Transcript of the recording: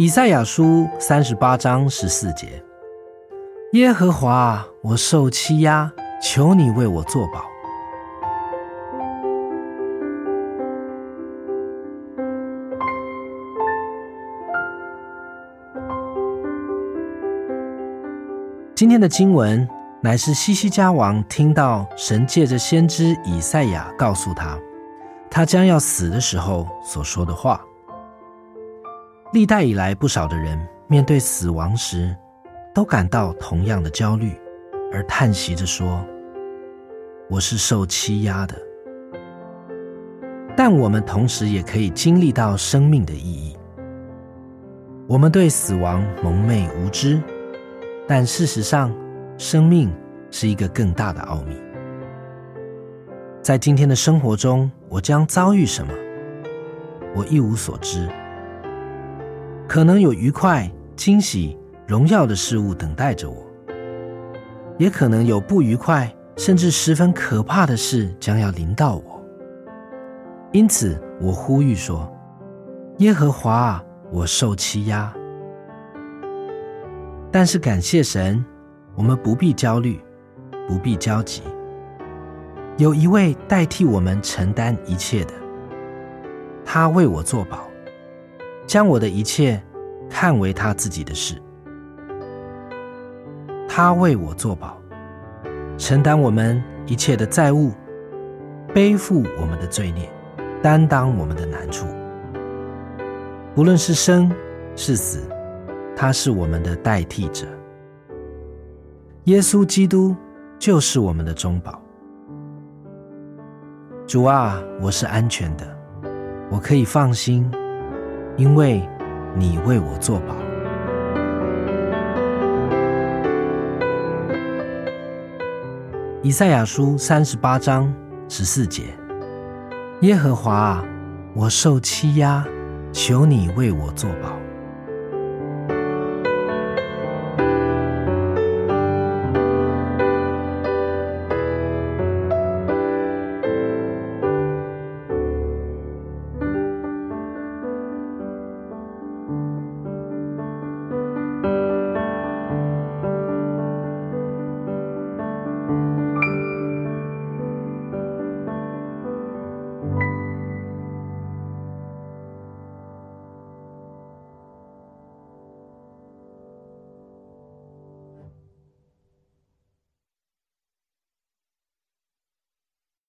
以赛亚书三十八章十四节：耶和华，我受欺压，求你为我作保。今天的经文乃是西西家王听到神借着先知以赛亚告诉他，他将要死的时候所说的话。历代以来，不少的人面对死亡时，都感到同样的焦虑，而叹息着说：“我是受欺压的。”但我们同时也可以经历到生命的意义。我们对死亡蒙昧无知，但事实上，生命是一个更大的奥秘。在今天的生活中，我将遭遇什么，我一无所知。可能有愉快、惊喜、荣耀的事物等待着我，也可能有不愉快，甚至十分可怕的事将要临到我。因此，我呼吁说：“耶和华，我受欺压。”但是，感谢神，我们不必焦虑，不必焦急。有一位代替我们承担一切的，他为我作保。将我的一切看为他自己的事，他为我作保，承担我们一切的债务，背负我们的罪孽，担当我们的难处。不论是生是死，他是我们的代替者。耶稣基督就是我们的中保。主啊，我是安全的，我可以放心。因为你为我作保。以赛亚书三十八章十四节：耶和华啊，我受欺压，求你为我作保。